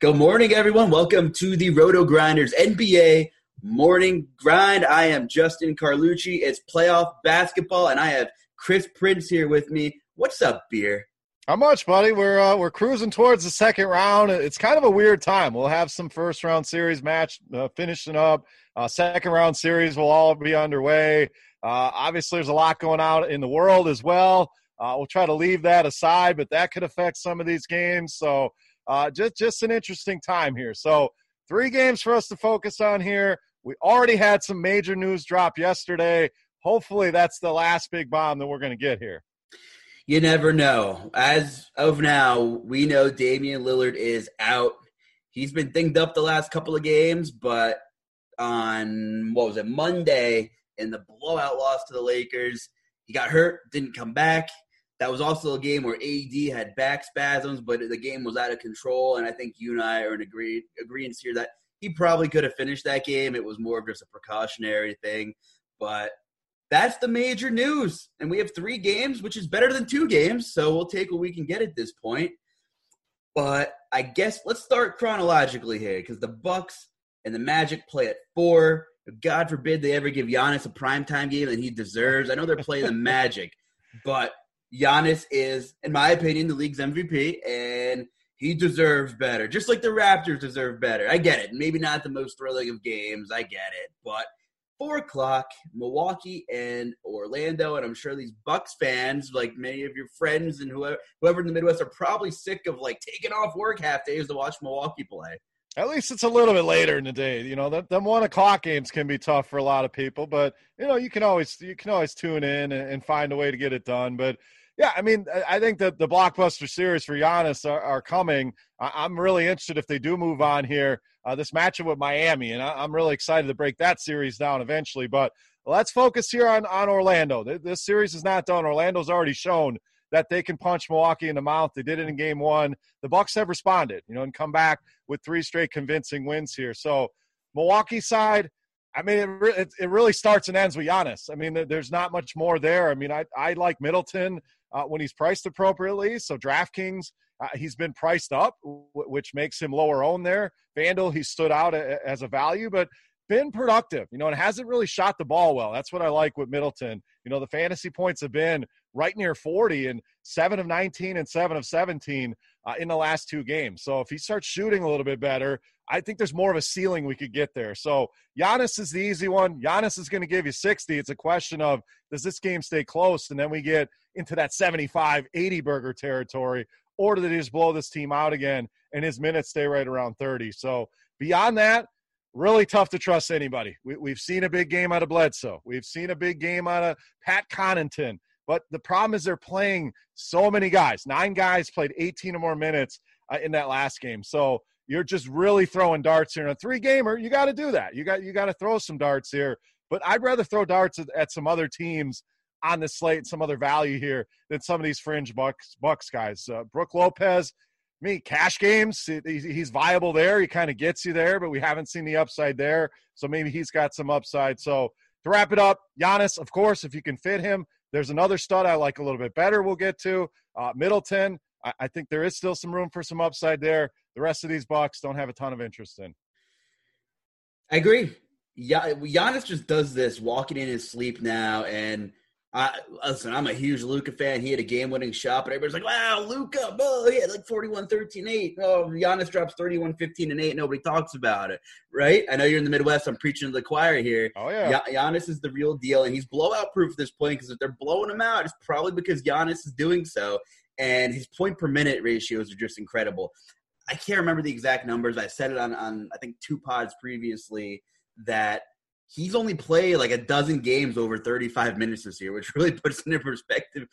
Good morning, everyone. Welcome to the RotoGrinders NBA Morning Grind. I am Justin Carlucci. It's playoff basketball, and I have Chris Prince here with me. What's up, beer? How much, buddy? We're uh, we're cruising towards the second round. It's kind of a weird time. We'll have some first round series match uh, finishing up. Uh, second round series will all be underway. Uh, obviously, there's a lot going on in the world as well. Uh, we'll try to leave that aside, but that could affect some of these games. So uh, just just an interesting time here. So three games for us to focus on here. We already had some major news drop yesterday. Hopefully, that's the last big bomb that we're going to get here. You never know. As of now, we know Damian Lillard is out. He's been dinged up the last couple of games, but on what was it Monday in the blowout loss to the Lakers, he got hurt, didn't come back. That was also a game where AD had back spasms, but the game was out of control. And I think you and I are in agree, agreement here that he probably could have finished that game. It was more of just a precautionary thing. But that's the major news. And we have three games, which is better than two games. So we'll take what we can get at this point. But I guess let's start chronologically here because the Bucks and the Magic play at four. God forbid they ever give Giannis a primetime game that he deserves. I know they're playing the Magic, but Giannis is, in my opinion, the league's MVP, and he deserves better. Just like the Raptors deserve better. I get it. Maybe not the most thrilling of games. I get it. But four o'clock, Milwaukee and Orlando, and I'm sure these Bucks fans, like many of your friends and whoever, whoever in the Midwest, are probably sick of like taking off work half days to watch Milwaukee play. At least it's a little bit later in the day. You know, them one o'clock games can be tough for a lot of people, but you know, you can always you can always tune in and, and find a way to get it done. But yeah, I mean, I think that the blockbuster series for Giannis are, are coming. I'm really interested if they do move on here. Uh, this matchup with Miami, and I, am really excited to break that series down eventually. But let's focus here on on Orlando. This series is not done. Orlando's already shown that they can punch Milwaukee in the mouth. They did it in Game One. The Bucks have responded, you know, and come back with three straight convincing wins here. So Milwaukee side, I mean, it, re- it, really starts and ends with Giannis. I mean, there's not much more there. I mean, I, I like Middleton uh, when he's priced appropriately. So DraftKings, uh, he's been priced up, w- which makes him lower owned there. FanDuel, he stood out a- as a value, but been productive, you know, and hasn't really shot the ball well. That's what I like with Middleton. You know, the fantasy points have been right near 40 and seven of 19 and seven of 17 uh, in the last two games. So if he starts shooting a little bit better, I think there's more of a ceiling we could get there. So Giannis is the easy one. Giannis is going to give you 60. It's a question of does this game stay close? And then we get into that 75, 80 burger territory, or do they just blow this team out again and his minutes stay right around 30? So beyond that, really tough to trust anybody. We, have seen a big game out of Bledsoe. We've seen a big game out of Pat Connaughton. But the problem is they're playing so many guys. Nine guys played 18 or more minutes uh, in that last game. So you're just really throwing darts here. In a three gamer, you got to do that. You got you got to throw some darts here. But I'd rather throw darts at, at, some other teams on the slate, some other value here than some of these fringe Bucks Bucks guys. Uh, Brook Lopez, me cash games he's viable there. He kind of gets you there but we haven't seen the upside there. So maybe he's got some upside. So to wrap it up Giannis of course if you can fit him there's another stud I like a little bit better we'll get to. Uh, Middleton I, I think there is still some room for some upside there. The rest of these bucks don't have a ton of interest in. I agree. Yeah Giannis just does this walking in his sleep now and – I listen, I'm a huge Luka fan. He had a game winning shot, but everybody's like, wow, Luka, oh, he had like 41 13 8. Oh, Giannis drops 31 15 and 8. Nobody talks about it, right? I know you're in the Midwest. I'm preaching to the choir here. Oh, yeah. Giannis is the real deal, and he's blowout proof at this point because if they're blowing him out, it's probably because Giannis is doing so. And his point per minute ratios are just incredible. I can't remember the exact numbers. I said it on, on I think, two pods previously that he's only played like a dozen games over 35 minutes this year, which really puts into perspective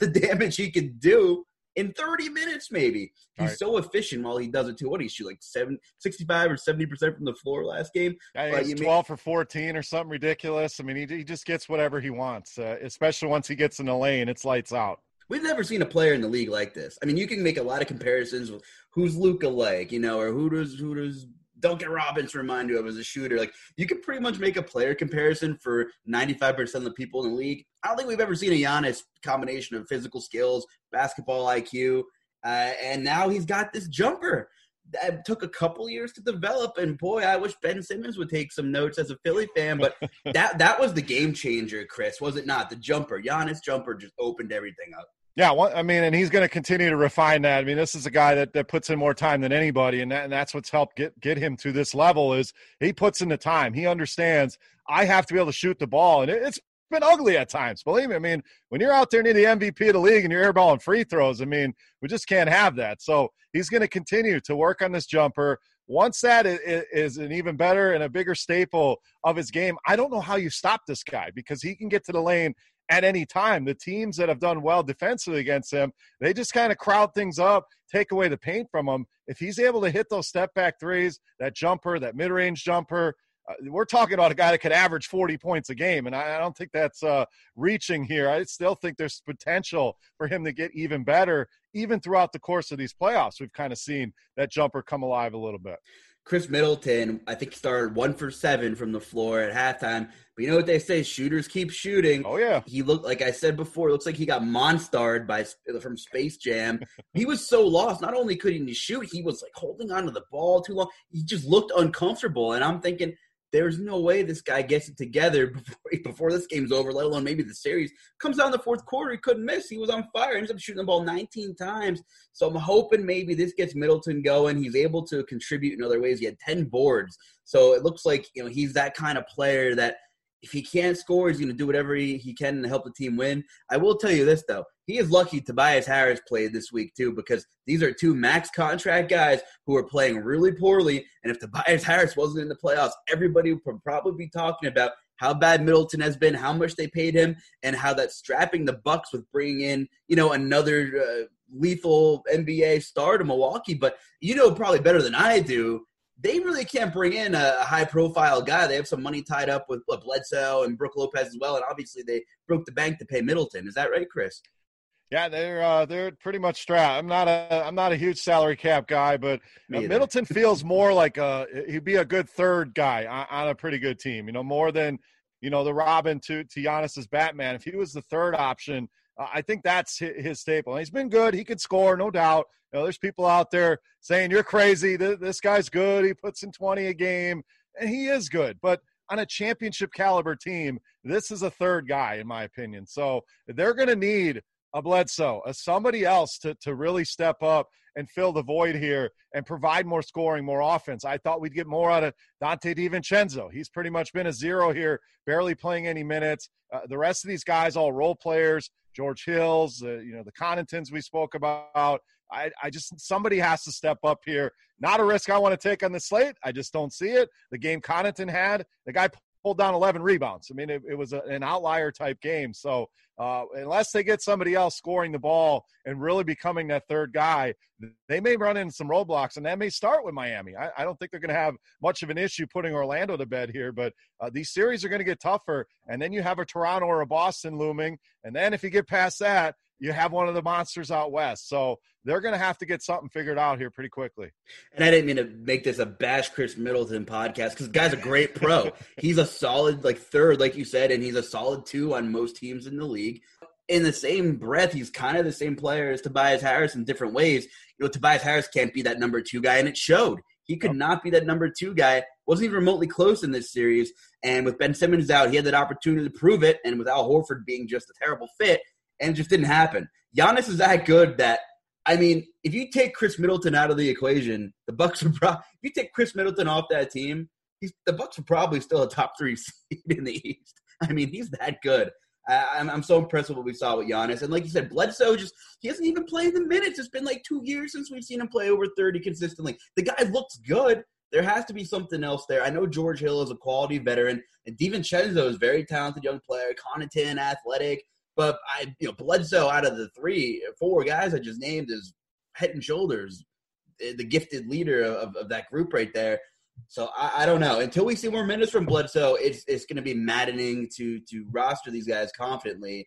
the damage he can do in 30 minutes, maybe. He's right. so efficient while he does it too. What do he shoot like seven, 65 or 70% from the floor last game? Yeah, he's 12 for 14 or something ridiculous. I mean, he, he just gets whatever he wants, uh, especially once he gets in the lane, it's lights out. We've never seen a player in the league like this. I mean, you can make a lot of comparisons with who's Luka like, you know, or who does who does Duncan Robinson remind you of as a shooter. Like you could pretty much make a player comparison for 95% of the people in the league. I don't think we've ever seen a Giannis combination of physical skills, basketball IQ, uh, and now he's got this jumper that took a couple years to develop. And boy, I wish Ben Simmons would take some notes as a Philly fan. But that that was the game changer, Chris, was it not? The jumper, Giannis jumper, just opened everything up. Yeah, well, I mean, and he's going to continue to refine that. I mean, this is a guy that, that puts in more time than anybody, and, that, and that's what's helped get get him to this level. Is he puts in the time? He understands I have to be able to shoot the ball, and it, it's been ugly at times. Believe me. I mean, when you're out there near the MVP of the league and you're airballing free throws, I mean, we just can't have that. So he's going to continue to work on this jumper. Once that is an even better and a bigger staple of his game, I don't know how you stop this guy because he can get to the lane at any time. The teams that have done well defensively against him, they just kind of crowd things up, take away the paint from him. If he's able to hit those step back threes, that jumper, that mid range jumper, uh, we're talking about a guy that could average 40 points a game. And I, I don't think that's uh, reaching here. I still think there's potential for him to get even better, even throughout the course of these playoffs. We've kind of seen that jumper come alive a little bit. Khris Middleton, I think, started one for seven from the floor at halftime. But you know what they say? Shooters keep shooting. Oh yeah. He looked like I said before. looks like he got monstered by from Space Jam. he was so lost. Not only couldn't he shoot, he was like holding onto the ball too long. He just looked uncomfortable. And I'm thinking, there's no way this guy gets it together before, before this game's over, let alone maybe the series. Comes down the fourth quarter, he couldn't miss. He was on fire. He Ends up shooting the ball 19 times. So I'm hoping maybe this gets Middleton going. He's able to contribute in other ways. He had 10 boards. So it looks like, you know, he's that kind of player that – if he can't score, he's going to do whatever he, he can to help the team win. I will tell you this, though. He is lucky Tobias Harris played this week, too, because these are two max contract guys who are playing really poorly. And if Tobias Harris wasn't in the playoffs, everybody would probably be talking about how bad Middleton has been, how much they paid him, and how that's strapping the Bucks with bringing in, you know, another uh, lethal NBA star to Milwaukee. But you know probably better than I do they really can't bring in a, a high profile guy. They have some money tied up with what, Bledsoe and Brook Lopez as well, and obviously they broke the bank to pay Middleton. Is that right, Chris? Yeah, they're uh, they're pretty much strapped. I'm not a I'm not a huge salary cap guy, but uh, Middleton feels more like a he'd be a good third guy on, on, a pretty good team. You know, more than you know the Robin to to Giannis's Batman. If he was the third option, uh, I think that's his, his staple. And he's been good. He could score, no doubt. You know, there's people out there saying you're crazy. This guy's good. He puts in 20 a game, and he is good. But on a championship caliber team, this is a third guy, in my opinion. So they're going to need a Bledsoe, a somebody else to, to really step up and fill the void here and provide more scoring, more offense. I thought we'd get more out of Donte DiVincenzo. He's pretty much been a zero here, barely playing any minutes. Uh, the rest of these guys, all role players, George Hills, uh, you know, the Connaughtons we spoke about. I, I just somebody has to step up here. Not a risk I want to take on the slate. I just don't see it. The game Connaughton had, the guy pulled down 11 rebounds. I mean, it, it was a, an outlier type game. So uh, unless they get somebody else scoring the ball and really becoming that third guy, they may run into some roadblocks, and that may start with Miami. I, I don't think they're going to have much of an issue putting Orlando to bed here, but uh, these series are going to get tougher. And then you have a Toronto or a Boston looming, and then if you get past that, you have one of the monsters out west. So they're going to have to get something figured out here pretty quickly. And I didn't mean to make this a bash Khris Middleton podcast because guy's a great pro. he's a solid like third, like you said, and he's a solid two on most teams in the league. In the same breath, he's kind of the same player as Tobias Harris in different ways. You know, Tobias Harris can't be that number two guy, and it showed. He could not be that number two guy. Wasn't even remotely close in this series. And with Ben Simmons out, he had that opportunity to prove it. And with Al Horford being just a terrible fit, and it just didn't happen. Giannis is that good that I mean, if you take Khris Middleton out of the equation, the Bucks are pro- if you take Khris Middleton off that team, the Bucks are probably still a top three seed in the East. I mean, he's that good. I, I'm, I'm so impressed with what we saw with Giannis. And like you said, Bledsoe just he hasn't even played the minutes. It's been like two years since we've seen him play over 30 consistently. The guy looks good. There has to be something else there. I know George Hill is a quality veteran, and DiVincenzo is a very talented young player, Connaughton, athletic. But I, you know, Bledsoe out of the three, four guys I just named is head and shoulders eh, the gifted leader of, of that group right there. So I, I, don't know. Until we see more minutes from Bledsoe, it's it's going to be maddening to to roster these guys confidently,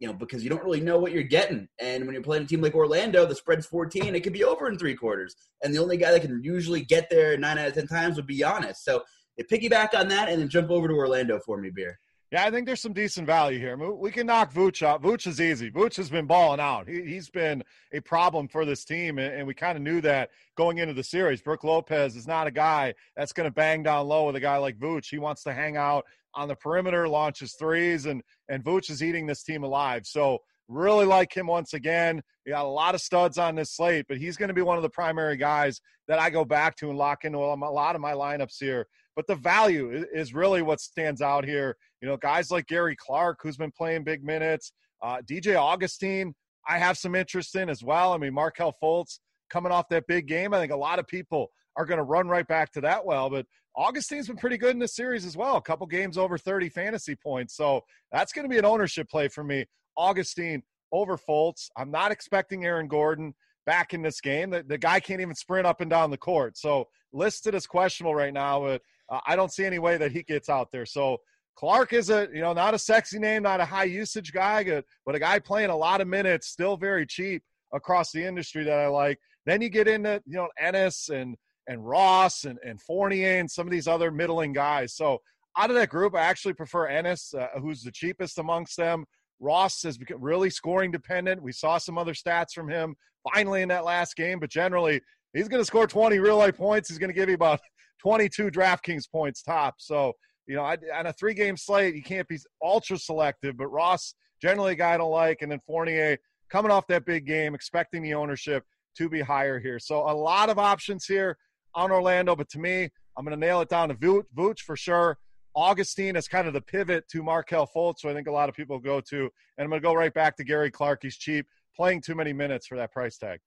you know, because you don't really know what you're getting. And when you're playing a team like Orlando, the spread's 14, it could be over in three quarters. And the only guy that can usually get there nine out of ten times would be Giannis. So piggyback on that and then jump over to Orlando for me, beer. Yeah, I think there's some decent value here. we can knock Vooch out. Vooch is easy. Vooch has been balling out. He, has been a problem for this team, and, and we kind of knew that going into the series. Brook Lopez is not a guy that's going to bang down low with a guy like Vooch. He wants to hang out on the perimeter, launches threes, and and Vooch is eating this team alive. So really like him once again. He got a lot of studs on this slate, but he's going to be one of the primary guys that I go back to and lock into a lot of my lineups here but the value is really what stands out here. You know, guys like Gary Clark, who's been playing big minutes, uh, DJ Augustin, I have some interest in as well. I mean, Markelle Fultz coming off that big game. I think a lot of people are going to run right back to that well, but Augustin's been pretty good in the series as well. A couple games over 30 fantasy points. So that's going to be an ownership play for me. Augustin over Fultz. I'm not expecting Aaron Gordon back in this game. The, the guy can't even sprint up and down the court. So listed as questionable right now. But uh, I don't see any way that he gets out there. So Clark is a you know not a sexy name, not a high usage guy, but a guy playing a lot of minutes, still very cheap across the industry that I like. Then you get into you know Ennis and and Ross and, and Fournier and some of these other middling guys. So out of that group, I actually prefer Ennis, uh, who's the cheapest amongst them. Ross become really scoring dependent. We saw some other stats from him finally in that last game, but generally he's going to score 20 real life points. He's going to give you about 22 DraftKings points top. So, you know, on a three game slate, you can't be ultra selective, but Ross, generally a guy I don't like. And then Fournier coming off that big game, expecting the ownership to be higher here. So, a lot of options here on Orlando, but to me, I'm going to nail it down to Vooch for sure. Augustin is kind of the pivot to Markelle Fultz, so I think a lot of people go to. And I'm going to go right back to Gary Clark. He's cheap, playing too many minutes for that price tag.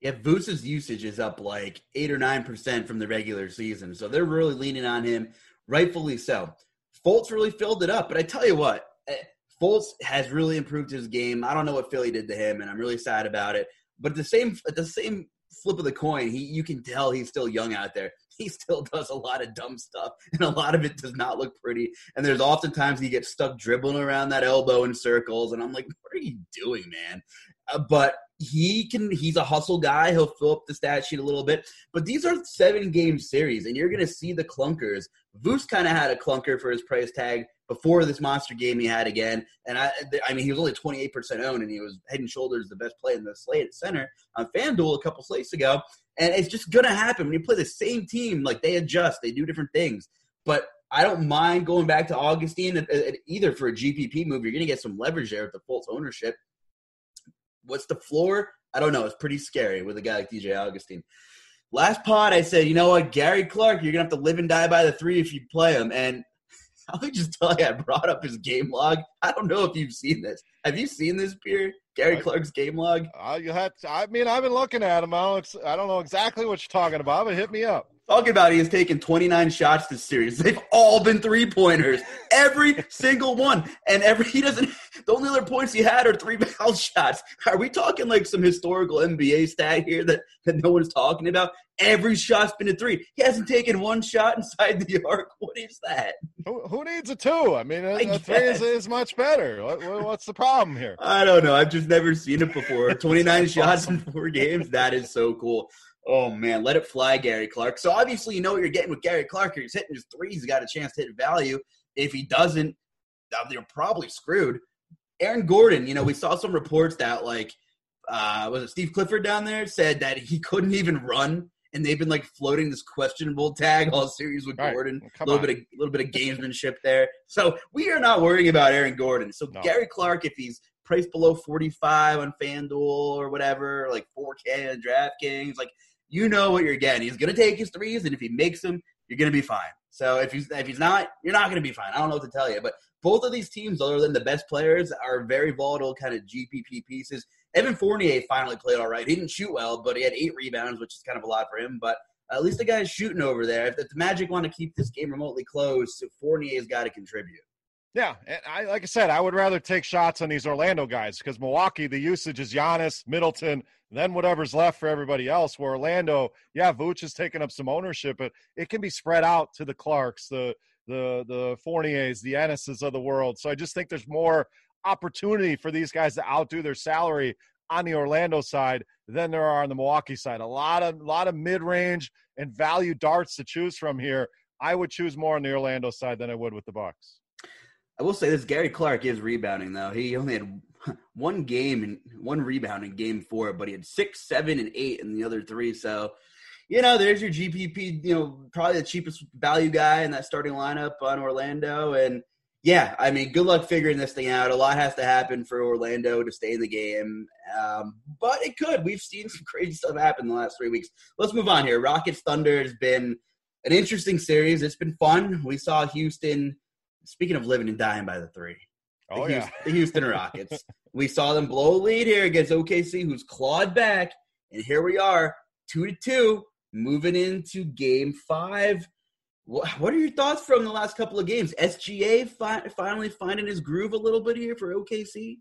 Yeah, Vooch's usage is up like eight or nine percent from the regular season, so they're really leaning on him, rightfully so. Fultz really filled it up, but I tell you what, eh, Fultz has really improved his game. I don't know what Philly did to him, and I'm really sad about it. But the same at the same flip of the coin, he you can tell he's still young out there. He still does a lot of dumb stuff, and a lot of it does not look pretty. And there's oftentimes he gets stuck dribbling around that elbow in circles, and I'm like, what are you doing, man? Uh, but he can he's a hustle guy. He'll fill up the stat sheet a little bit. But these are seven game series and you're to see the clunkers. Vooch kind of had a clunker for his price tag before this monster game he had again. And i i mean he was only 28% owned and he was head and shoulders the best play in the slate at center on fanduel a couple slates ago. And it's just to happen. When you play the same team like they adjust. They do different things. But I don't mind going back to Augustin. Either for a GPP move. You're going to get some leverage there with the Fultz ownership what's the floor? I don't know. It's pretty scary with a guy like DJ Augustin. Last pod, I said, you know what, Gary Clark, you're gonna have to live and die by the three if you play him. And I'll just tell you, I brought up his game log. I don't know if you've seen this. Have you seen this, Pierre? Gary Clark's game log? Uh, you had. I mean, I've been looking at him. I don't, I don't know exactly what you're talking about, but hit me up. Talking about he has taken 29 shots this series. They've all been three pointers, every single one. And every he doesn't. The only other points he had are three foul shots. Are we talking like some historical NBA stat here that that no one's talking about? Every shot's been a three. He hasn't taken one shot inside the arc. What is that? Who, who needs a two? I mean, a, a three is, is, much better. What, what's the problem here? I don't know. I've just never seen it before. 29 shots in four games. That is so cool. Oh man, let it fly, Gary Clark. So obviously, you know what you're getting with Gary Clark. He's hitting his threes. He's got a chance to hit value. If he doesn't, they're probably screwed. Aaron Gordon, you know, we saw some reports that like uh was it Steve Clifford down there said that he couldn't even run, and they've been like floating this questionable tag all series with Gordon. a little on. bit of a little bit of gamesmanship there. So we are not worrying about Aaron Gordon. So no. Gary Clark, if he's priced below 45 on FanDuel or whatever, like 4K on DraftKings, like you know what you're getting. He's going to take his threes, and if he makes them, you're going to be fine. So if he's if he's not, you're not going to be fine. I don't know what to tell you, but both of these teams, other than the best players, are very volatile kind of GPP pieces. Evan Fournier finally played all right. He didn't shoot well, but he had eight rebounds, which is kind of a lot for him. But at least the guy's shooting over there. If the Magic want to keep this game remotely closed, Fournier's got to contribute. Yeah, and I like I said, I would rather take shots on these Orlando guys because Milwaukee, the usage is Giannis, Middleton, then whatever's left for everybody else. Where Orlando, yeah, Vooch is taking up some ownership, but it can be spread out to the Clarks, the the the Fourniers, the Ennises of the world. So I just think there's more opportunity for these guys to outdo their salary on the Orlando side than there are on the Milwaukee side. A lot of lot of mid range and value darts to choose from here. I would choose more on the Orlando side than I would with the Bucks. I will say this: Gary Clark is rebounding though. He only had one game and one rebound in game four, but he had six, seven, and eight in the other three. So, you know, there's your GPP. You know, probably the cheapest value guy in that starting lineup on Orlando. And yeah, I mean, good luck figuring this thing out. A lot has to happen for Orlando to stay in the game, um, but it could. We've seen some crazy stuff happen in the last three weeks. Let's move on here. Rockets Thunder has been an interesting series. It's been fun. We saw Houston speaking of living and dying by the three, the, oh, Houston, yeah. the Houston Rockets. we saw them blow a lead here against OKC, who's clawed back, and here we are, two to two, moving into Game Five. What are your thoughts from the last couple of games? SGA fi- finally finding his groove a little bit here for OKC.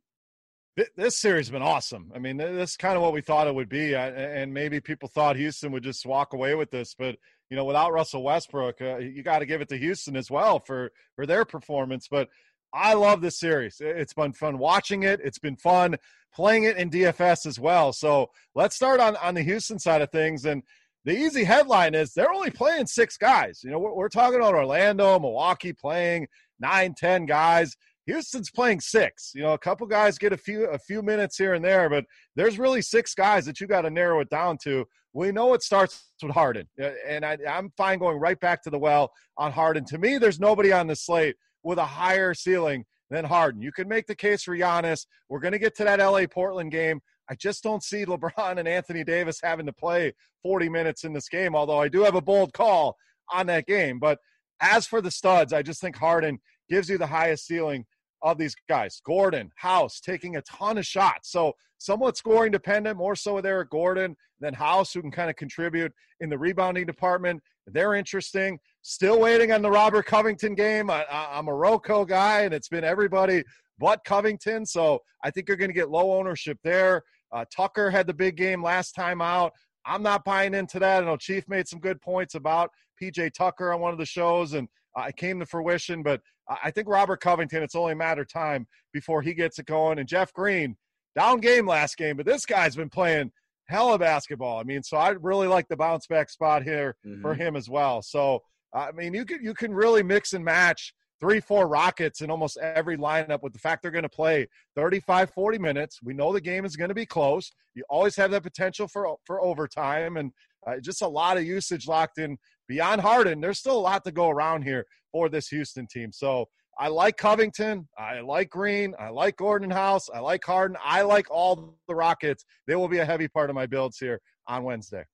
This series has been awesome. I mean, this is kind of what we thought it would be, and maybe people thought Houston would just walk away with this, but you know, without Russell Westbrook, uh, you got to give it to Houston as well for for their performance. But I love this series. It's been fun watching it. It's been fun playing it in DFS as well. So let's start on on the Houston side of things. And the easy headline is they're only playing six guys. You know, we're, we're talking about Orlando, Milwaukee playing nine, ten guys. Houston's playing six. You know, a couple guys get a few a few minutes here and there, but there's really six guys that you got to narrow it down to. We know it starts with Harden, uh, and I, am fine going right back to the well on Harden. To me, there's nobody on the slate with a higher ceiling than Harden. You can make the case for Giannis. We're going to get to that LA Portland game. I just don't see LeBron and Anthony Davis having to play 40 minutes in this game, although I do have a bold call on that game. But as for the studs, I just think Harden gives you the highest ceiling of these guys. Gordon, House taking a ton of shots. So somewhat scoring dependent, more so with Eric Gordon than House, who can kind of contribute in the rebounding department. They're interesting. Still waiting on the Robert Covington game. I, am a Rocco guy, and it's been everybody but Covington. So I think you're going to get low ownership there. Uh, Tucker had the big game last time out. I'm not buying into that. I know Chief made some good points about PJ Tucker on one of the shows, and uh, it came to fruition. But I think Robert Covington, it's only a matter of time before he gets it going. And Jeff Green, down game last game, but this guy's been playing hella basketball. I mean, so I really like the bounce back spot here mm-hmm. for him as well. So I mean, you can you can really mix and match three, four Rockets in almost every lineup with the fact they're going to play 35, 40 minutes. We know the game is going to be close. You always have that potential for for overtime and uh, just a lot of usage locked in beyond Harden. There's still a lot to go around here for this Houston team. So I like Covington. I like Green. I like Gordon House. I like Harden. I like all the Rockets. They will be a heavy part of my builds here on Wednesday.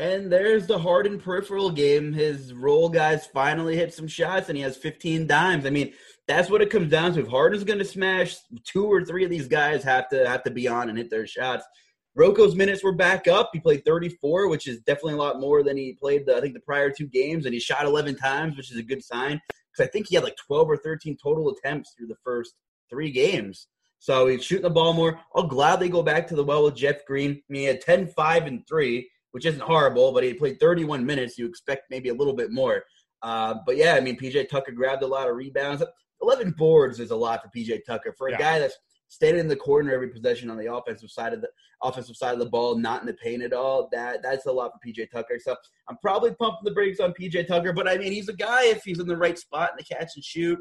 And there's the Harden peripheral game. His role guys finally hit some shots, and he has 15 dimes. I mean, that's what it comes down to. If Harden's going to smash, two or three of these guys have to have to be on and hit their shots. Rocco's minutes were back up. He played 34, which is definitely a lot more than he played, the, I think, the prior two games. And he shot 11 times, which is a good sign because I think he had like 12 or 13 total attempts through the first three games. So he's shooting the ball more. I'll gladly go back to the well with Jeff Green. I mean, he had 10, 5, and 3, which isn't horrible, but he played 31 minutes. You expect maybe a little bit more. Uh, but yeah, I mean, PJ Tucker grabbed a lot of rebounds. 11 boards is a lot for PJ Tucker. For a yeah. guy that's standing in the corner every possession on the offensive side of the offensive side of the ball, not in the paint at all. That that's a lot for PJ Tucker. So I'm probably pumping the brakes on PJ Tucker, but I mean he's a guy if he's in the right spot in the catch and shoot,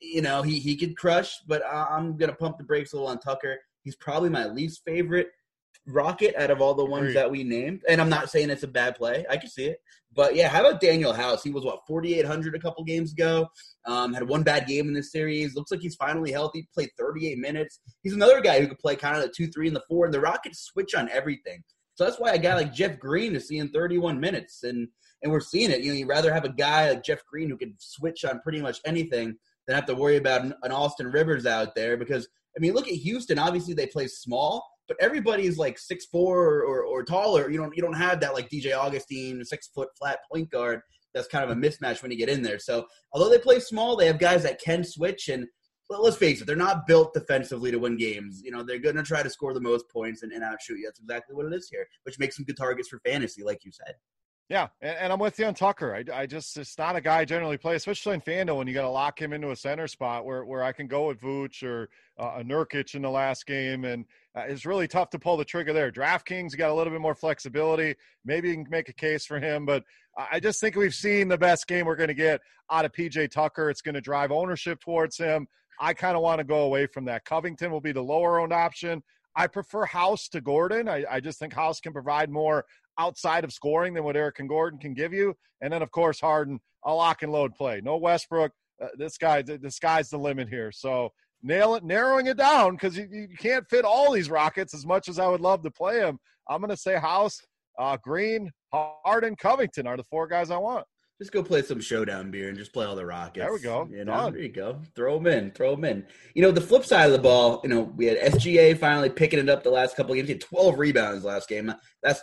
you know he he could crush. But I'm gonna pump the brakes a little on Tucker. He's probably my least favorite Rocket out of all the ones that we named. And I'm not saying it's a bad play. I can see it. But yeah, how about Danuel House? He was what 4,800 a couple games ago. Um, had one bad game in this series. Looks like he's finally healthy. Played 38 minutes. He's another guy who could play kind of the two, three, and the four. And the Rockets switch on everything. So that's why a guy like Jeff Green is seeing 31 minutes, and and we're seeing it. You know, you'd rather have a guy like Jeff Green who can switch on pretty much anything than have to worry about an, an Austin Rivers out there. Because I mean, look at Houston. Obviously, they play small, but everybody's like six four or, or, taller. You don't you don't have that like DJ Augustin six foot flat point guard. That's kind of a mismatch when you get in there. So although they play small, they have guys that can switch. And well, let's face it, they're not built defensively to win games. You know, they're going to try to score the most points and, and outshoot you. That's exactly what it is here, which makes them good targets for fantasy, like you said. Yeah, and, and, I'm with you on Tucker. I, I just it's not a guy I generally play, especially in FanDuel when you got to lock him into a center spot where, where I can go with Vooch or uh, a Nurkic in the last game, and uh, it's really tough to pull the trigger there. DraftKings, got a little bit more flexibility. Maybe you can make a case for him, but I just think we've seen the best game we're going to get out of PJ Tucker. It's going to drive ownership towards him. I kind of want to go away from that. Covington will be the lower owned option. I prefer House to Gordon. I, I, just think House can provide more outside of scoring than what Eric and Gordon can give you. And then, of course, Harden, a lock and load play. No Westbrook. Uh, this guy, the sky's the limit here. So nail it, narrowing it down because you, you can't fit all these Rockets as much as I would love to play them. I'm going to say House, uh, Green, Harden, Covington are the four guys I want. Just go play some showdown beer and just play all the Rockets. There we go. You know, Done. there you go. Throw them in. Throw them in. You know, the flip side of the ball. You know, we had SGA finally picking it up the last couple of games. He had 12 rebounds last game. That's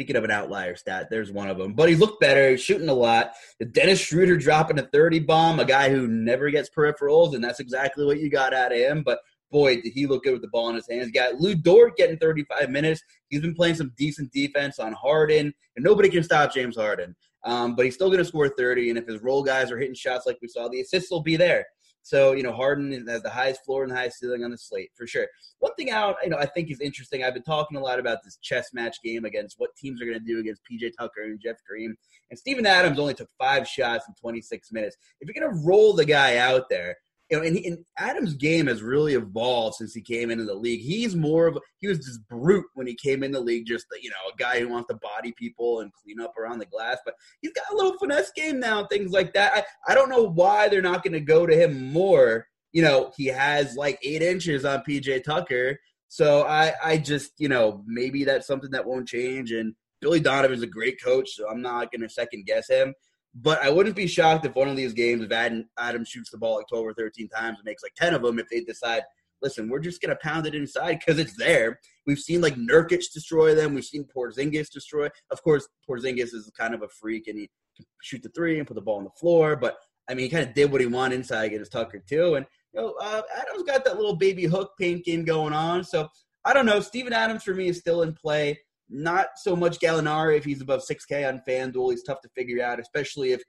Speaking of an outlier stat, there's one of them. But he looked better, shooting a lot. The Dennis Schroeder dropping a 30 bomb, a guy who never gets peripherals, and that's exactly what you got out of him. But boy, did he look good with the ball in his hands. You got Lu Dort getting 35 minutes. He's been playing some decent defense on Harden, and nobody can stop James Harden. Um, but he's still going to score 30, and if his role guys are hitting shots like we saw, the assists will be there. So you know, Harden has the highest floor and the highest ceiling on the slate for sure. One thing out, you know I think is interesting. I've been talking a lot about this chess match game against what teams are going to do against PJ Tucker and Jeff Green. And Steven Adams only took five shots in 26 minutes. If you're going to roll the guy out there, you know, and, he, and, Adams' game has really evolved since he came into the league. He's more of he was just brute when he came in the league, just you know, a guy who wants to body people and clean up around the glass. But he's got a little finesse game now, things like that. I, I don't know why they're not going to go to him more. You know, he has like eight inches on PJ Tucker, so I I just you know maybe that's something that won't change. And Billy Donovan's a great coach, so I'm not going to second guess him. But I wouldn't be shocked if one of these games, if Adam, Adam shoots the ball like 12 or 13 times and makes like 10 of them, if they decide, listen, we're just going to pound it inside because it's there. We've seen like Nurkic destroy them. We've seen Porzingis destroy. Of course, Porzingis is kind of a freak and he can shoot the three and put the ball on the floor. But I mean, he kind of did what he wanted inside against Tucker too. And you know, uh, Adams got that little baby hook paint game going on. So I don't know. Steven Adams for me is still in play. Not so much Gallinari if he's above 6K on FanDuel. He's tough to figure out, especially if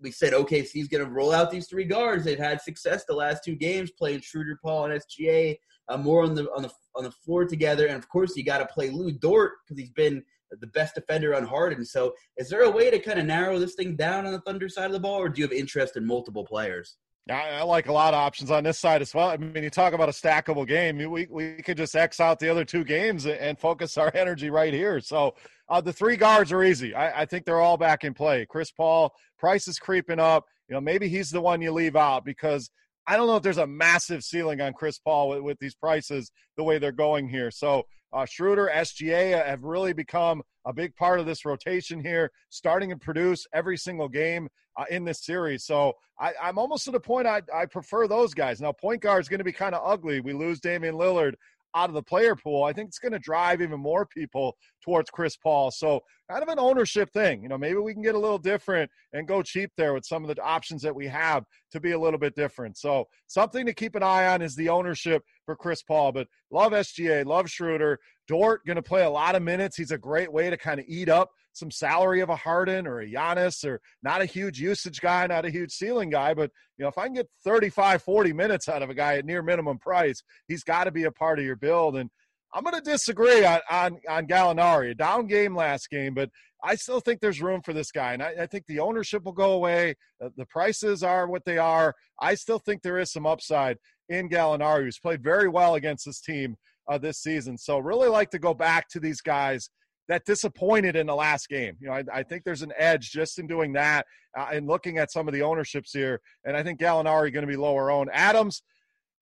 we said he's going to roll out these three guards. They've had success the last two games playing Schroeder, Paul, and SGA uh, more on the on the on the floor together. And of course, you got to play Lu Dort because he's been the best defender on Harden. So, is there a way to kind of narrow this thing down on the Thunder side of the ball, or do you have interest in multiple players? I, I, like a lot of options on this side as well. I mean, you talk about a stackable game. We we could just X out the other two games and focus our energy right here. So uh, the three guards are easy. I, I, think they're all back in play. Chris Paul, price is creeping up. You know, maybe he's the one you leave out because I don't know if there's a massive ceiling on Chris Paul with, with these prices the way they're going here. So uh, Schroeder, SGA have really become a big part of this rotation here, starting to produce every single game uh, in this series. So I, am almost to the point I, I prefer those guys. Now, point guard is going to be kind of ugly. We lose Damian Lillard. out of the player pool, I think it's going to drive even more people towards Chris Paul. So, kind of an ownership thing. You know, maybe we can get a little different and go cheap there with some of the options that we have to be a little bit different. So, something to keep an eye on is the ownership for Chris Paul. But love SGA, love Schroeder. Dort going to play a lot of minutes. He's a great way to kind of eat up some salary of a Harden or a Giannis or not a huge usage guy, not a huge ceiling guy. But, you know, if I can get 35, 40 minutes out of a guy at near minimum price, he's got to be a part of your build. And I'm going to disagree on, on, on Gallinari. A down game last game, but I still think there's room for this guy. And I, I think the ownership will go away. The, the prices are what they are. I still think there is some upside in Gallinari, who's played very well against this team uh, this season. So really like to go back to these guys that disappointed in the last game. You know, I, I think there's an edge just in doing that uh, and looking at some of the ownerships here. And I think Gallinari going to be lower owned. Adams,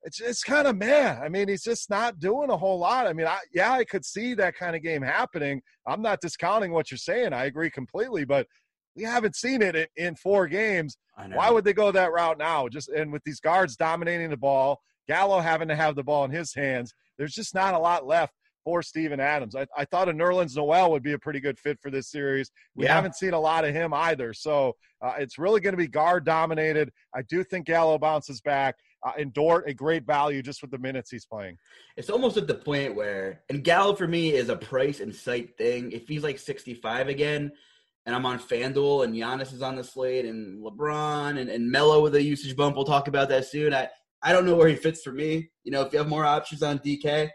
it's just kind of man. I mean, he's just not doing a whole lot. I mean, I, yeah, I could see that kind of game happening. I'm not discounting what you're saying. I agree completely, but we haven't seen it in, in four games. Why would they go that route now? Just and with these guards dominating the ball, Gallo having to have the ball in his hands, there's just not a lot left for Steven Adams. I, I thought a Nerlens Noel would be a pretty good fit for this series. We yeah. haven't seen a lot of him either. So uh, it's really going to be guard dominated. I do think Gallo bounces back. Uh, and Dort, a great value just with the minutes he's playing. It's almost at the point where, and Gallo for me is a price and sight thing. If he's like 65 again, and I'm on FanDuel, and Giannis is on the slate, and LeBron and, and Melo with a usage bump, we'll talk about that soon. I, I don't know where he fits for me. You know, if you have more options on DK,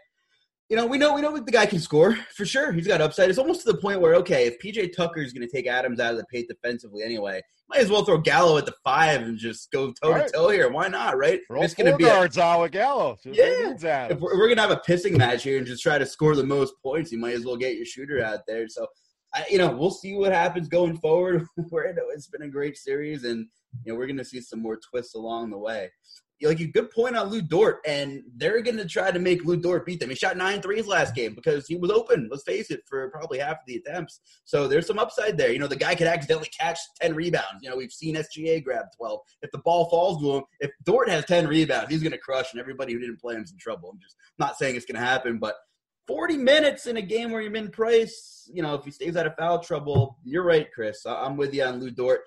you know, we know we know the guy can score for sure. He's got upside. It's almost to the point where okay, if PJ Tucker is going to take Adams out of the paint defensively anyway, might as well throw Gallo at the five and just go toe to toe here. Why not? Right? Roll it's going to be guards a, with Gallo. Yeah. If we're, we're going to have a pissing match here and just try to score the most points, you might as well get your shooter out there. So, I, you know, we'll see what happens going forward. it's been a great series, and you know, we're going to see some more twists along the way like a good point on Lu Dort, and they're going to try to make Lu Dort beat them. He shot nine threes last game because he was open. Let's face it, for probably half of the attempts. So there's some upside there. You know, the guy could accidentally catch ten rebounds. You know, we've seen SGA grab twelve. If the ball falls to him, if Dort has ten rebounds, he's going to crush, and everybody who didn't play him's in trouble. I'm just not saying it's going to happen, but 40 minutes in a game where you're in price, you know, if he stays out of foul trouble, you're right, Chris. I'm with you on Lu Dort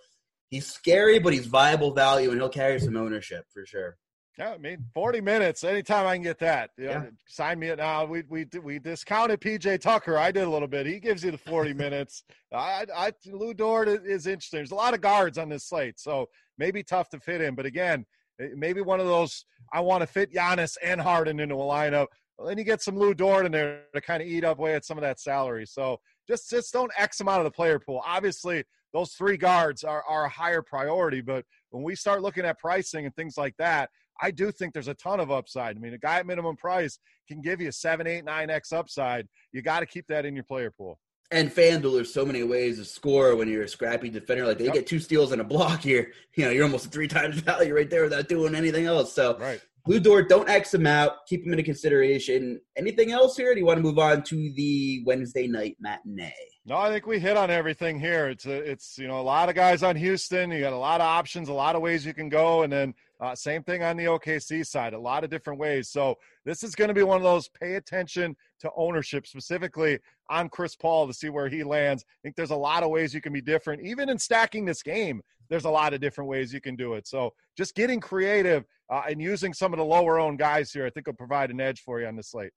he's scary, but he's viable value, and he'll carry some ownership for sure. Yeah, I mean, forty minutes. Anytime I can get that, you know, yeah. sign me. Now we we we discounted PJ Tucker. I did a little bit. He gives you the forty minutes. I, I Lu Dort is interesting. There's a lot of guards on this slate, so maybe tough to fit in. But again, eh, maybe one of those. I want to fit Giannis and Harden into a lineup. Well, then you get some Lu Dort in there to kind of eat up away at some of that salary. So just just don't X them out of the player pool. Obviously, those three guards are, are a higher priority. But when we start looking at pricing and things like that, I do think there's a ton of upside. I mean, a guy at minimum price can give you seven, eight, nine X upside. You got to keep that in your player pool. And FanDuel, there's so many ways to score when you're a scrappy defender. Like they yep. get two steals and a block here. You know, you're almost three times value right there without doing anything else. So right. Lu Dort, don't X them out. Keep them into consideration. Anything else here? do you want to move on to the Wednesday night matinee? No, I think we hit on everything here. It's a, it's you know a lot of guys on Houston. You got a lot of options, a lot of ways you can go, and then uh, same thing on the OKC side, a lot of different ways. So this is going to be one of those pay attention to ownership, specifically on Chris Paul to see where he lands. I think there's a lot of ways you can be different. Even in stacking this game, there's a lot of different ways you can do it. So just getting creative uh, and using some of the lower owned guys here, I think will provide an edge for you on the slate.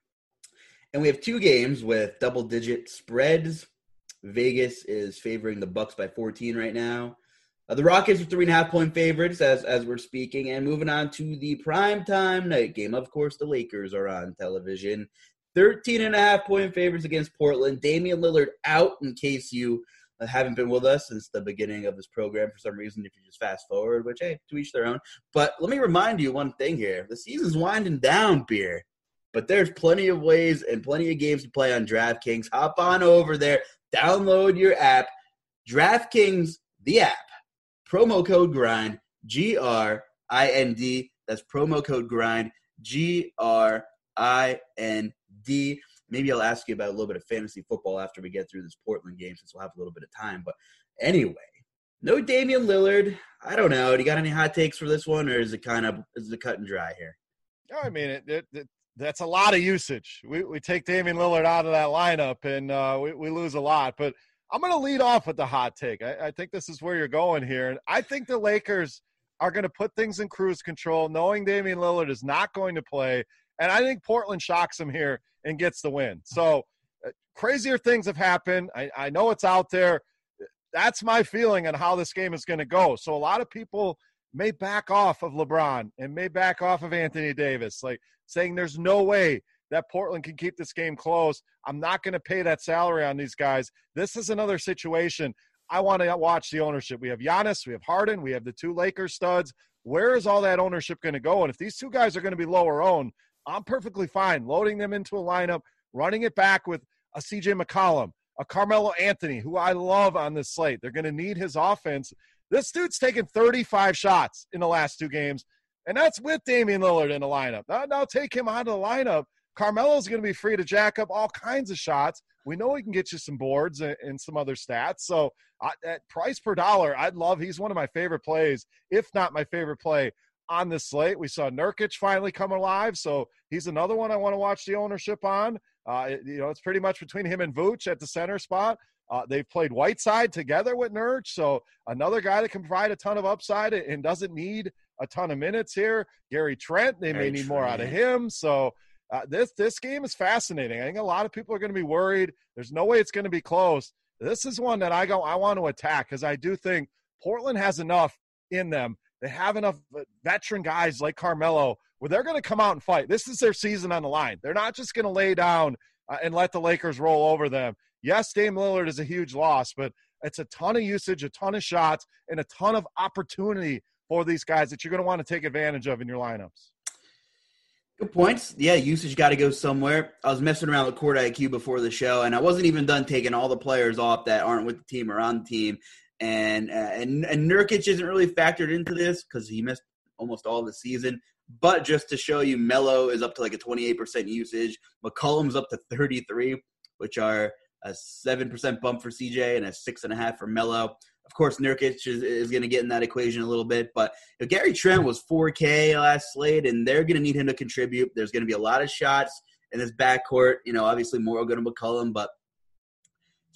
And we have two games with double digit spreads. Vegas is favoring the Bucks by 14 right now. Uh, the Rockets are three and a half point favorites as as we're speaking, and moving on to the prime time night game. Of course, the Lakers are on television. 13 and a half point favorites against Portland. Damian Lillard out in case you uh, haven't been with us since the beginning of this program for some reason. If you just fast forward, which hey, to each their own. But let me remind you one thing here: the season's winding down, beer. But there's plenty of ways and plenty of games to play on DraftKings. Hop on over there, download your app, DraftKings, the app promo code grind G R I N D. That's promo code grind G R I N D. Maybe I'll ask you about a little bit of fantasy football after we get through this Portland game, since we'll have a little bit of time. But anyway, no Damian Lillard. I don't know. Do you got any hot takes for this one, or is it kind of is it cut and dry here? I mean, it, it, it that's a lot of usage. We we take Damian Lillard out of that lineup and uh, we we lose a lot. But I'm going to lead off with the hot take. I, I think this is where you're going here, and I think the Lakers are going to put things in cruise control, knowing Damian Lillard is not going to play, and I think Portland shocks him here and gets the win. So uh, crazier things have happened. I, I know it's out there. That's my feeling on how this game is going to go. So a lot of people may back off of LeBron and may back off of Anthony Davis, like saying there's no way that Portland can keep this game close. I'm not going to pay that salary on these guys. This is another situation. I want to watch the ownership. We have Giannis, we have Harden, we have the two Lakers studs. Where is all that ownership going to go? And if these two guys are going to be lower owned, I'm perfectly fine loading them into a lineup, running it back with a CJ McCollum, a Carmelo Anthony, who I love on this slate. They're going to need his offense. This dude's taken 35 shots in the last two games, and that's with Damian Lillard in the lineup. Now, now take him out of the lineup. Carmelo's going to be free to jack up all kinds of shots. We know he can get you some boards and, and some other stats. So uh, at price per dollar, I'd love. He's one of my favorite plays, if not my favorite play on this slate. We saw Nurkic finally come alive, so he's another one I want to watch the ownership on. Uh, you know, it's pretty much between him and Vooch at the center spot. Uh, they've played Whiteside together with Nurk, so another guy that can provide a ton of upside and doesn't need a ton of minutes here. Gary Trent, they Gary may need Trent. more out of him. So uh, this this game is fascinating. I think a lot of people are going to be worried. There's no way it's going to be close. This is one that I go I want to attack because I do think Portland has enough in them. They have enough veteran guys like Carmelo where they're going to come out and fight. This is their season on the line. They're not just going to lay down uh, and let the Lakers roll over them. Yes, Dame Lillard is a huge loss, but it's a ton of usage, a ton of shots, and a ton of opportunity for these guys that you're going to want to take advantage of in your lineups. Good points. Yeah, usage got to go somewhere. I was messing around with Court IQ before the show, and I wasn't even done taking all the players off that aren't with the team or on the team. And uh, and and Nurkic isn't really factored into this because he missed almost all the season. But just to show you, Melo is up to like a 28% usage. McCollum's up to 33, which are a seven percent bump for CJ and a six and a half for Melo. Of course, Nurkic is, is going to get in that equation a little bit, but you know, Gary Trent was 4K last slate, and they're going to need him to contribute. There's going to be a lot of shots in this backcourt. You know, obviously more going to McCollum, but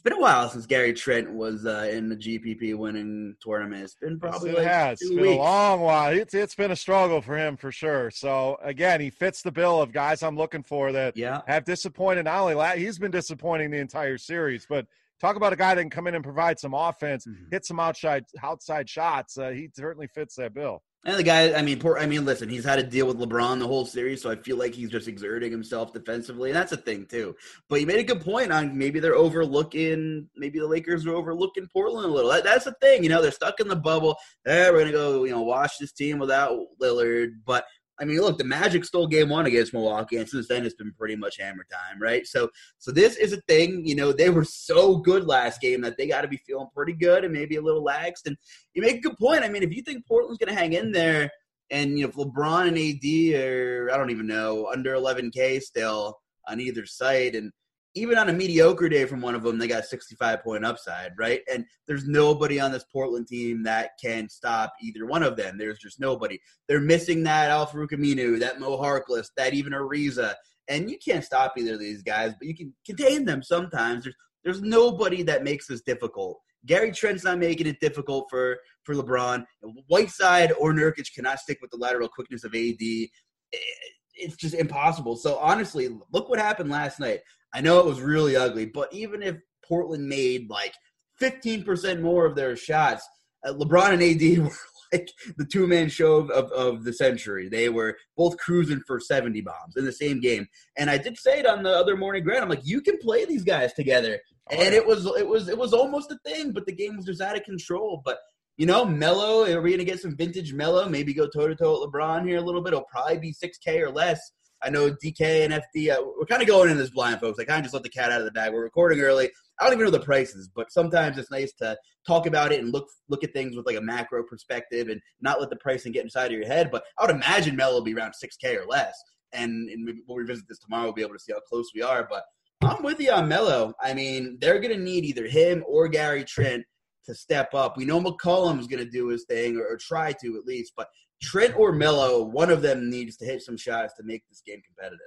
been a while since Gary Trent was uh, in the GPP winning tournament. It's been probably yes, it like has. It's been weeks. a long while. It's it's been a struggle for him for sure. So again, he fits the bill of guys I'm looking for that yeah. have disappointed. Not only he's been disappointing the entire series, but talk about a guy that can come in and provide some offense, mm-hmm. hit some outside outside shots. Uh, he certainly fits that bill. And the guy, I mean, poor, I mean, listen, he's had to deal with LeBron the whole series, so I feel like he's just exerting himself defensively, and that's a thing too. But you made a good point on maybe they're overlooking, maybe the Lakers are overlooking Portland a little. That, that's the thing, you know, they're stuck in the bubble. Eh, we're gonna go, you know, watch this team without Lillard, but I mean, look, the Magic stole game one against Milwaukee, and since then it's been pretty much hammer time, right? So, so this is a thing. You know, they were so good last game that they got to be feeling pretty good and maybe a little laxed. And you make a good point. I mean, if you think Portland's going to hang in there, and you know, if LeBron and AD are, I don't even know, under 11K still on either side, and even on a mediocre day from one of them, they got 65 point upside, right? And there's nobody on this Portland team that can stop either one of them. There's just nobody. They're missing that Al-Farouq Aminu, that Mo Harkless, that even Ariza. And you can't stop either of these guys, but you can contain them sometimes. There's there's nobody that makes this difficult. Gary Trent's not making it difficult for for LeBron. Whiteside or Nurkic cannot stick with the lateral quickness of AD. It's just impossible. So honestly, look what happened last night. I know it was really ugly, but even if Portland made like 15% more of their shots, uh, LeBron and AD were like the two man show of, of, of, the century. They were both cruising for 70 bombs in the same game. And I did say it on the other morning Grant. I'm like, you can play these guys together. Oh, and yeah. it was it was it was almost a thing, but the game was just out of control. But you know, Melo, are we gonna get some vintage Melo? Maybe go toe to toe with LeBron here a little bit. It'll probably be six K or less. I know DK and FD. Uh, we're kind of going in this blind, folks. I kind of just let the cat out of the bag. We're recording early. I don't even know the prices, but sometimes it's nice to talk about it and look look at things with like a macro perspective and not let the pricing get inside of your head. But I would imagine Melo will be around six K or less, and, and we'll revisit this tomorrow. We'll be able to see how close we are. But I'm with you on Melo. I mean, they're going to need either him or Gary Trent to step up. We know McCollum's going to do his thing or, or, try to at least, but Trent or Melo, one of them needs to hit some shots to make this game competitive.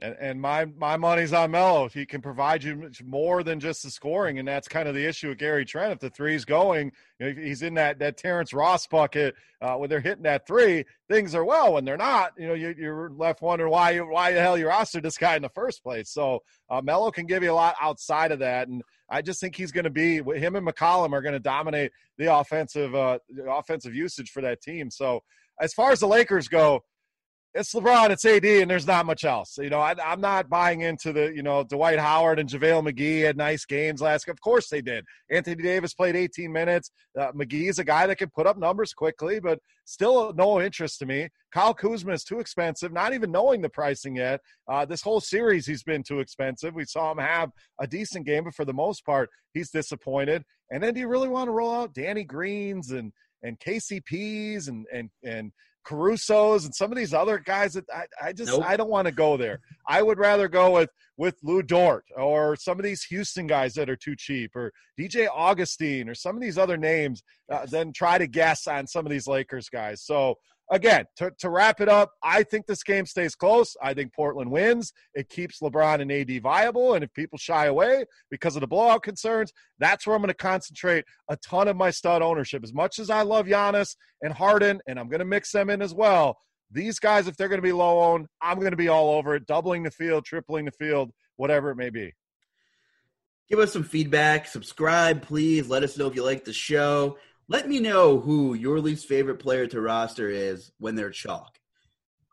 And, and my my money's on Melo. He can provide you more than just the scoring, and that's kind of the issue with Gary Trent. If the three's going, you know, he's in that that Terrence Ross bucket uh, when they're hitting that three. Things are well. When they're not, you know, you, are left wondering why why the hell you rostered this guy in the first place. So uh, Melo can give you a lot outside of that, and I just think he's going to be him and McCollum are going to dominate the offensive uh, offensive usage for that team. So as far as the Lakers go it's LeBron, it's AD, and there's not much else. You know, I, am not buying into the, you know, Dwight Howard and JaVale McGee had nice games last. Of course they did. Anthony Davis played 18 minutes. Uh, McGee is a guy that can put up numbers quickly, but still no interest to me. Kyle Kuzma is too expensive, not even knowing the pricing yet. Uh, this whole series, he's been too expensive. We saw him have a decent game, but for the most part, he's disappointed. And then do you really want to roll out Danny Greens and and KCPs and and and Caruso's and some of these other guys that I, I just nope. I don't want to go there. I would rather go with with Lu Dort or some of these Houston guys that are too cheap or DJ Augustin or some of these other names uh, than try to guess on some of these Lakers guys. So again, to, to wrap it up, I think this game stays close. I think Portland wins. It keeps LeBron and AD viable. And if people shy away because of the blowout concerns, that's where I'm going to concentrate a ton of my stud ownership. As much as I love Giannis and Harden, and I'm going to mix them in as well, these guys, if they're going to be low owned, I'm going to be all over it, doubling the field, tripling the field, whatever it may be. Give us some feedback. Subscribe, please. Let us know if you like the show. Let me know who your least favorite player to roster is when they're chalk.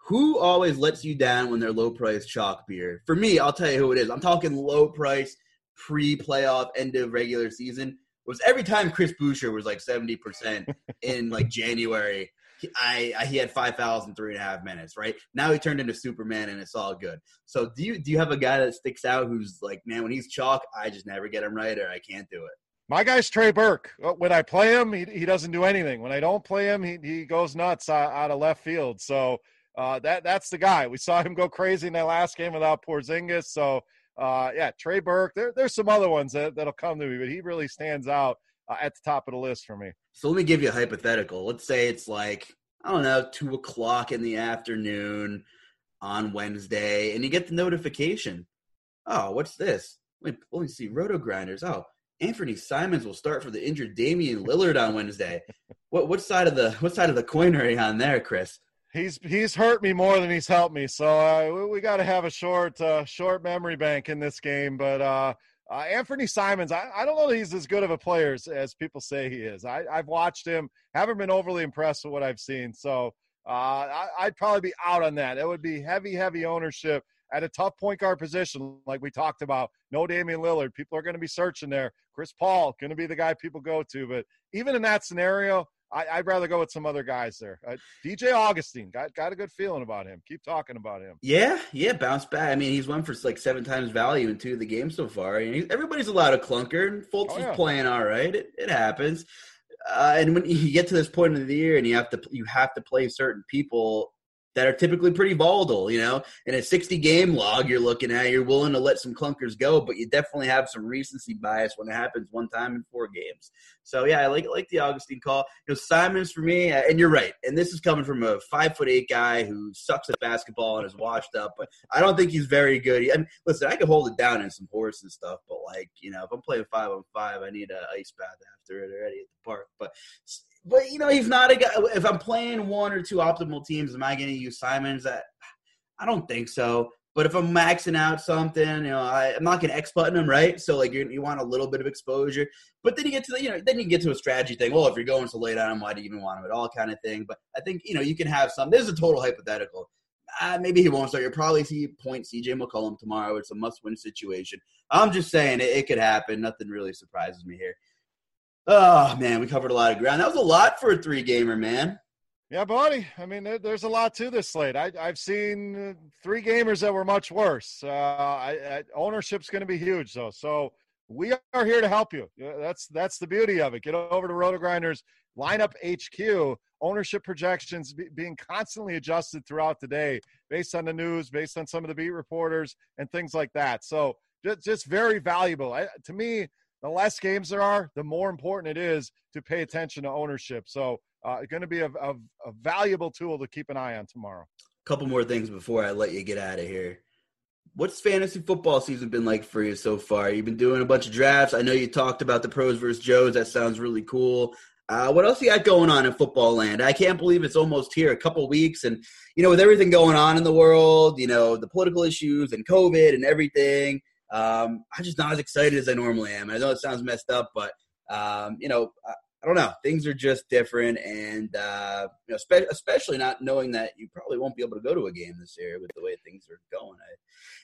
Who always lets you down when they're low price chalk beer? For me, I'll tell you who it is. I'm talking low price, pre playoff, end of regular season. It was every time Chris Boucher was like 70% in like January. I, I, he had five fouls in three and a half minutes. Right now, he turned into Superman, and it's all good. So, do you do you have a guy that sticks out who's like, man, when he's chalk, I just never get him right, or I can't do it. My guy's Trey Burke. Uh, when I play him, he, he doesn't do anything. When I don't play him, he, he goes nuts out of left field. So uh, that that's the guy. We saw him go crazy in that last game without Porzingis. So uh, yeah, Trey Burke. There, there's some other ones that, that'll come to me, but he really stands out uh, at the top of the list for me. So let me give you a hypothetical. Let's say it's like I don't know, two o'clock in the afternoon on Wednesday, and you get the notification. Oh, what's this? Me, let me see. RotoGrinders. Oh, Anthony Simons will start for the injured Damian Lillard on Wednesday. What what side of the what side of the coin are you on there, Chris? He's he's hurt me more than he's helped me. So uh, we, we got to have a short uh, short memory bank in this game. But uh, uh, Anthony Simons, I, I don't know that he's as good of a player as, as people say he is. I, I've watched him, haven't been overly impressed with what I've seen. So uh, I, I'd probably be out on that. It would be heavy, heavy ownership at a tough point guard position, like we talked about. No Damian Lillard. People are going to be searching there. Chris Paul going to be the guy people go to. But even in that scenario, I, would rather go with some other guys there. Uh, DJ Augustin got got a good feeling about him. Keep talking about him. Yeah, yeah, bounce back. I mean, he's won for like seven times value in two of the games so far. And everybody's allowed a clunker, and Fultz oh, yeah. is playing all right. It, it happens. Uh, and when you get to this point of the year, and you have to you have to play certain people that are typically pretty volatile, you know. In a 60 game log you're looking at, you're willing to let some clunkers go, but you definitely have some recency bias when it happens one time in four games. So yeah, I like like the Augustin call. You know, Simons for me, uh, and you're right. And this is coming from a five foot eight guy who sucks at basketball and is washed up, but I don't think he's very good. And listen, I can hold it down in some horse and stuff, but like you know, if I'm playing five on five, I need an ice bath after it already at the park. But but you know, he's not a guy. If I'm playing one or two optimal teams, am I going to use Simons? That I don't think so. But if I'm maxing out something, you know, I, am not going to X button him, right? So like you want a little bit of exposure, but then you get to the, you know, then you get to a strategy thing. Well, if you're going so late on him, why do you even want him at all, kind of thing. But I think you know you can have some. This is a total hypothetical. Uh, maybe he won't start. You'll probably see point CJ McCollum tomorrow. It's a must-win situation. I'm just saying it, it could happen. Nothing really surprises me here. Oh man, we covered a lot of ground. That was a lot for a three gamer, man. Yeah, buddy. I mean, there's a lot to this slate. I, have seen three gamers that were much worse. Uh, I, I, ownership's going to be huge, though. So we are here to help you. That's that's the beauty of it. Get over to RotoGrinders lineup HQ. Ownership projections be, being constantly adjusted throughout the day based on the news, based on some of the beat reporters, and things like that. So just, just very valuable. I, to me, the less games there are, the more important it is to pay attention to ownership. So, uh, going to be a, a, a, valuable tool to keep an eye on tomorrow. A couple more things before I let you get out of here. what's fantasy football season been like for you so far? You've been doing a bunch of drafts. I know you talked about the pros versus Joes. That sounds really cool. Uh, what else you got going on in football land? I can't believe it's almost here, a couple weeks, and you know, with everything going on in the world, you know, the political issues and COVID and everything, um, I'm just not as excited as I normally am. I know it sounds messed up, but um, you know, I don't know. Things are just different, and uh, you know, spe- especially not knowing that you probably won't be able to go to a game this year with the way things are going. I,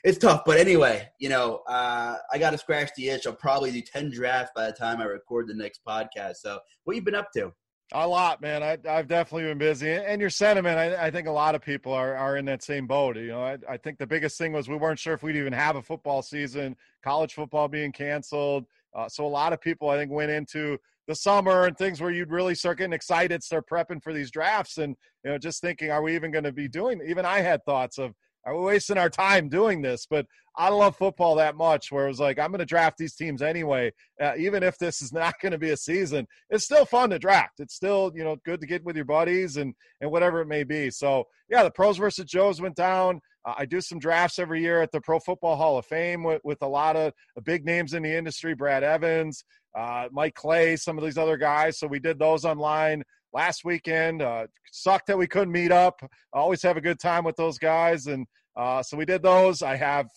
it's tough, but anyway, you know, uh, I got to scratch the itch. I'll probably do ten drafts by the time I record the next podcast. So, what you been up to? A lot, man. I, have definitely been busy, and your sentiment. I, I, think a lot of people are, are in that same boat. You know, I, I think the biggest thing was we weren't sure if we'd even have a football season, college football being canceled. Uh, so a lot of people, I think, went into the summer and things where you'd really start getting excited, start prepping for these drafts, and you know, just thinking, are we even going to be doing? Even I had thoughts of, are we wasting our time doing this? But I love football that much, where it was like, I'm going to draft these teams anyway, uh, even if this is not going to be a season. It's still fun to draft. It's still you know good to get with your buddies and and whatever it may be. So yeah, the pros versus Joes went down. Uh, I do some drafts every year at the Pro Football Hall of Fame with, with a lot of big names in the industry Brad Evans, uh, Mike Clay, some of these other guys. So we did those online last weekend. Uh, sucked that we couldn't meet up. I always have a good time with those guys. And uh, so we did those. I have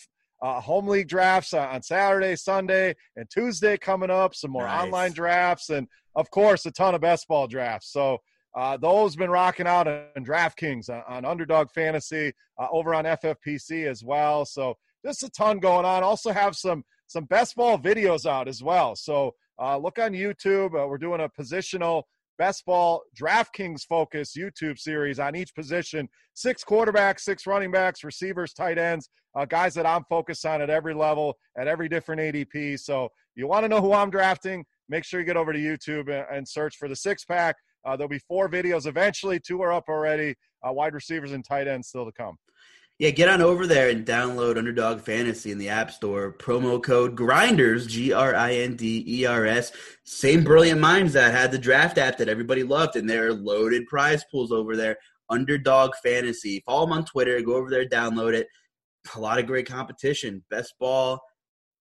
uh, home league drafts on Saturday, Sunday, and Tuesday coming up. Some more nice. online drafts, and of course, a ton of best ball drafts. So uh, those been rocking out on DraftKings, on, on Underdog Fantasy, uh, over on FFPC as well. So just a ton going on. Also have some some best ball videos out as well. So uh, look on YouTube. Uh, we're doing a positional best ball DraftKings focus YouTube series on each position. Six quarterbacks, six running backs, receivers, tight ends, uh, guys that I'm focused on at every level, at every different ADP. So you want to know who I'm drafting? Make sure you get over to YouTube and, search for the six pack. Uh, there'll be four videos eventually. Two are up already. Uh, wide receivers and tight ends still to come. Yeah, get on over there and download Underdog Fantasy in the App Store. Promo code Grinders, G R I N D E R S. Same brilliant minds that had the draft app that everybody loved, and there are loaded prize pools over there. Underdog Fantasy. Follow them on Twitter. Go over there, download it. A lot of great competition. Best ball.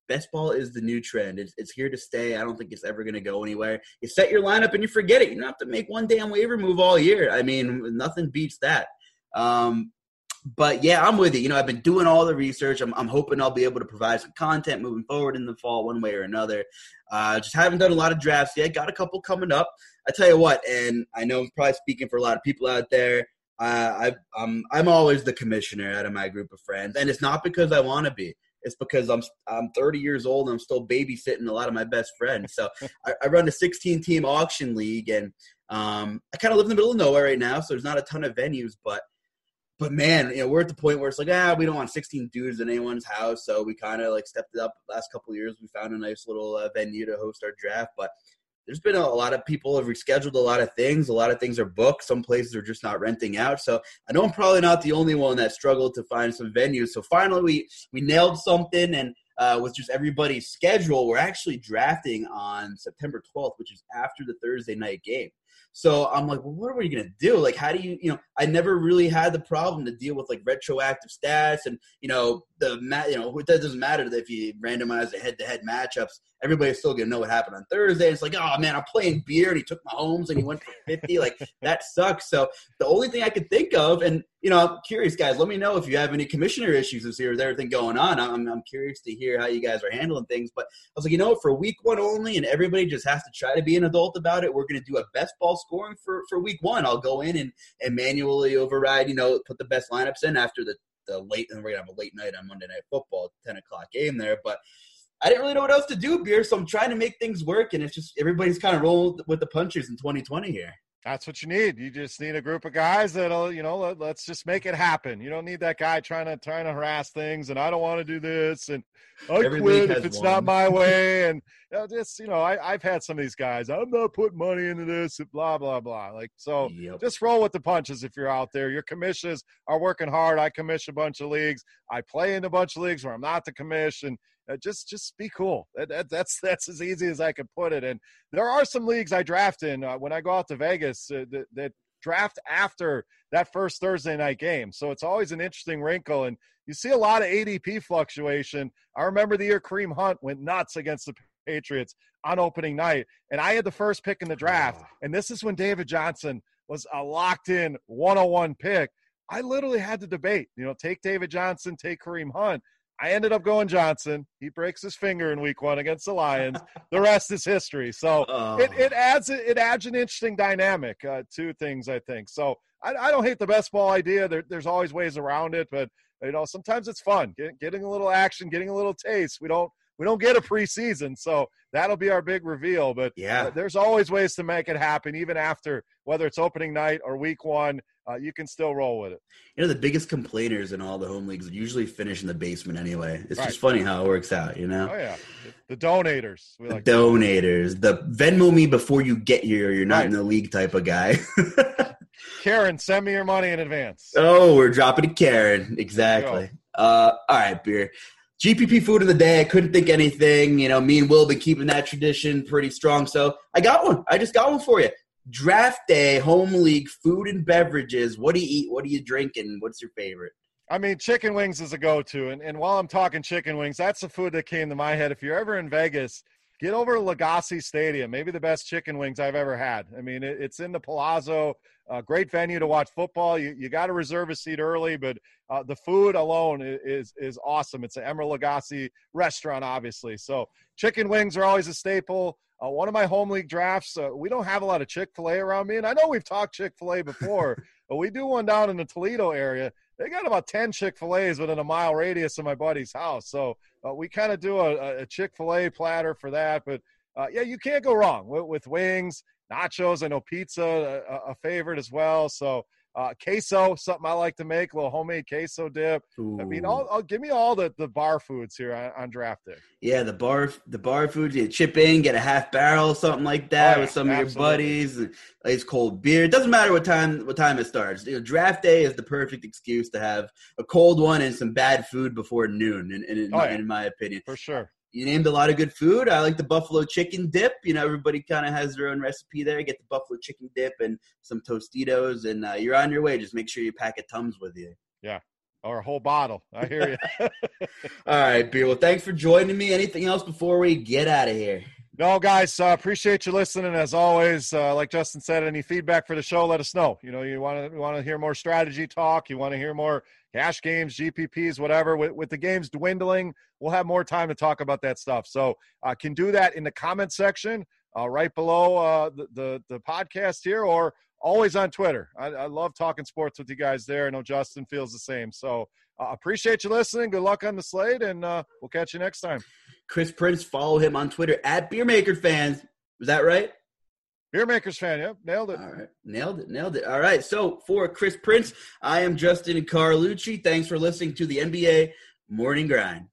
Best ball is the new trend. It's, it's here to stay. I don't think it's ever going to go anywhere. You set your lineup and you forget it. You don't have to make one damn waiver move all year. I mean, nothing beats that. Um, but yeah, I'm with you. You know, I've been doing all the research. I'm, I'm hoping I'll be able to provide some content moving forward in the fall, one way or another. Uh, just haven't done a lot of drafts yet. Got a couple coming up. I tell you what, and I know I'm probably speaking for a lot of people out there. Uh, I, I'm I'm always the commissioner out of my group of friends, and it's not because I want to be. It's because I'm I'm 30 years old and I'm still babysitting a lot of my best friends. So I, I run a 16 team auction league, and um, I kind of live in the middle of nowhere right now, so there's not a ton of venues, but but man, you know, we're at the point where it's like, ah, we don't want 16 dudes in anyone's house. So we kind of like stepped it up last couple years. We found a nice little uh, venue to host our draft. But there's been a, a, lot of people have rescheduled a lot of things. A lot of things are booked. Some places are just not renting out. So I know I'm probably not the only one that struggled to find some venues. So finally, we we nailed something, and uh, with just everybody's schedule, we're actually drafting on September 12th, which is after the Thursday night game. So I'm like, well, what are we gonna do? Like, how do you, you know, I never really had the problem to deal with like retroactive stats and you know the mat, you know, it doesn't matter if you randomize the head-to-head matchups. Everybody's still gonna know what happened on Thursday. It's like, oh man, I'm playing beer and he took Mahomes and he went for 50. like that sucks. So the only thing I could think of, and you know, I'm curious, guys. Let me know if you have any commissioner issues this year. Is everything going on? I'm, I'm curious to hear how you guys are handling things. But I was like, you know, for week one only, and everybody just has to try to be an adult about it. We're going to do a best ball scoring for for week one. I'll go in and and manually override. You know, put the best lineups in after the the late, and we're gonna have a late night on Monday Night Football, ten o'clock game there. But I didn't really know what else to do, beer. So I'm trying to make things work, and it's just everybody's kind of rolling with the punches in 2020 here. That's what you need. You just need a group of guys that'll, you know, let, us just make it happen. You don't need that guy trying to trying to harass things and I don't want to do this and I Every quit if it's one. not my way. And you know, just, you know, I, I've had some of these guys. I'm not putting money into this. Blah blah blah. Like so, yep. just roll with the punches if you're out there. Your commissions are working hard. I commission a bunch of leagues. I play in a bunch of leagues where I'm not the commission uh, just just be cool. That, that, that's that's as easy as I can put it. And there are some leagues I draft in uh, when I go out to Vegas uh, that, that draft after that first Thursday night game. So it's always an interesting wrinkle. And you see a lot of ADP fluctuation. I remember the year Kareem Hunt went nuts against the Patriots on opening night, and I had the first pick in the draft. And this is when David Johnson was a locked in 101 pick. I literally had to debate, you know, take David Johnson, take Kareem Hunt. I ended up going Johnson. He breaks his finger in week one against the Lions. the rest is history. So oh. it, it adds it adds an interesting dynamic uh, to things, I think. So I, I, don't hate the best ball idea. There, there's always ways around it, but you know sometimes it's fun Get, getting a little action, getting a little taste. We don't we don't get a preseason, so that'll be our big reveal. But yeah, there's always ways to make it happen, even after whether it's opening night or week one. Uh, you can still roll with it. You know, the biggest complainers in all the home leagues usually finish in the basement anyway. It's right. just funny how it works out, you know? Oh, yeah. The donators. We like the donators. The Venmo me before you get here. You're not right. in the league type of guy. Karen, send me your money in advance. Oh, we're dropping to Karen. Exactly. Uh, all right, beer. GPP food of the day. I couldn't think anything. You know, me and Will been keeping that tradition pretty strong. So I got one. I just got one for you. Draft day, home league, food and beverages. What do you eat? What are you drinking? What's your favorite? I mean, chicken wings is a go-to, and, and while I'm talking chicken wings, that's the food that came to my head. If you're ever in Vegas, get over to Lagasse's Stadium. Maybe the best chicken wings I've ever had. I mean, it, it's in the Palazzo. Uh, great venue to watch football. You, you got to reserve a seat early, but uh, the food alone is is awesome. It's an Emeril Lagasse restaurant, obviously. So chicken wings are always a staple. Uh, one of my home league drafts, uh, we don't have a lot of Chick fil A around me. And I know we've talked Chick fil A before, but we do one down in the Toledo area. They got about 10 Chick fil A's within a mile radius of my buddy's house. So uh, we kind of do a, a Chick fil A platter for that. But uh, yeah, you can't go wrong with, with wings, nachos. I know pizza, a, a favorite as well. So uh, queso, something I like to make, a little homemade queso dip. Ooh. I mean, I'll, I'll, give me all the, the bar foods here on, on, draft day. Yeah, the bar the bar foods. You chip in, get a half barrel, something like that, oh, yeah, with some absolutely. of your buddies. It's cold beer. It doesn't matter what time what time it starts. You know, draft day is the perfect excuse to have a cold one and some bad food before noon. In, in, in, oh, yeah. in my opinion, for sure you named a lot of good food. I like the buffalo chicken dip. You know, everybody kind of has their own recipe there. Get the buffalo chicken dip and some Tostitos, and uh, you're on your way. Just make sure you pack a Tums with you. Yeah, or a whole bottle. I hear you. All right, beer. Well, thanks for joining me. Anything else before we get out of here? No, guys, uh, appreciate you listening. As always, uh, like Justin said, any feedback for the show, let us know. You know, you want to want to hear more strategy talk. You want to hear more cash games, GPPs, whatever. With, with the games dwindling, we'll have more time to talk about that stuff. So, uh, can do that in the comment section uh, right below uh, the, the, the podcast here, or always on Twitter. I, I, love talking sports with you guys there. I know Justin feels the same. So, uh, appreciate you listening. Good luck on the slate, and we'll catch you next time. Chris Prince. Follow him on Twitter at Beermaker Fans. Was that right? Beermakers fan, yep, nailed it. All right, nailed it, nailed it. All right, so for Chris Prince, I am Justin Carlucci. Thanks for listening to the NBA Morning Grind.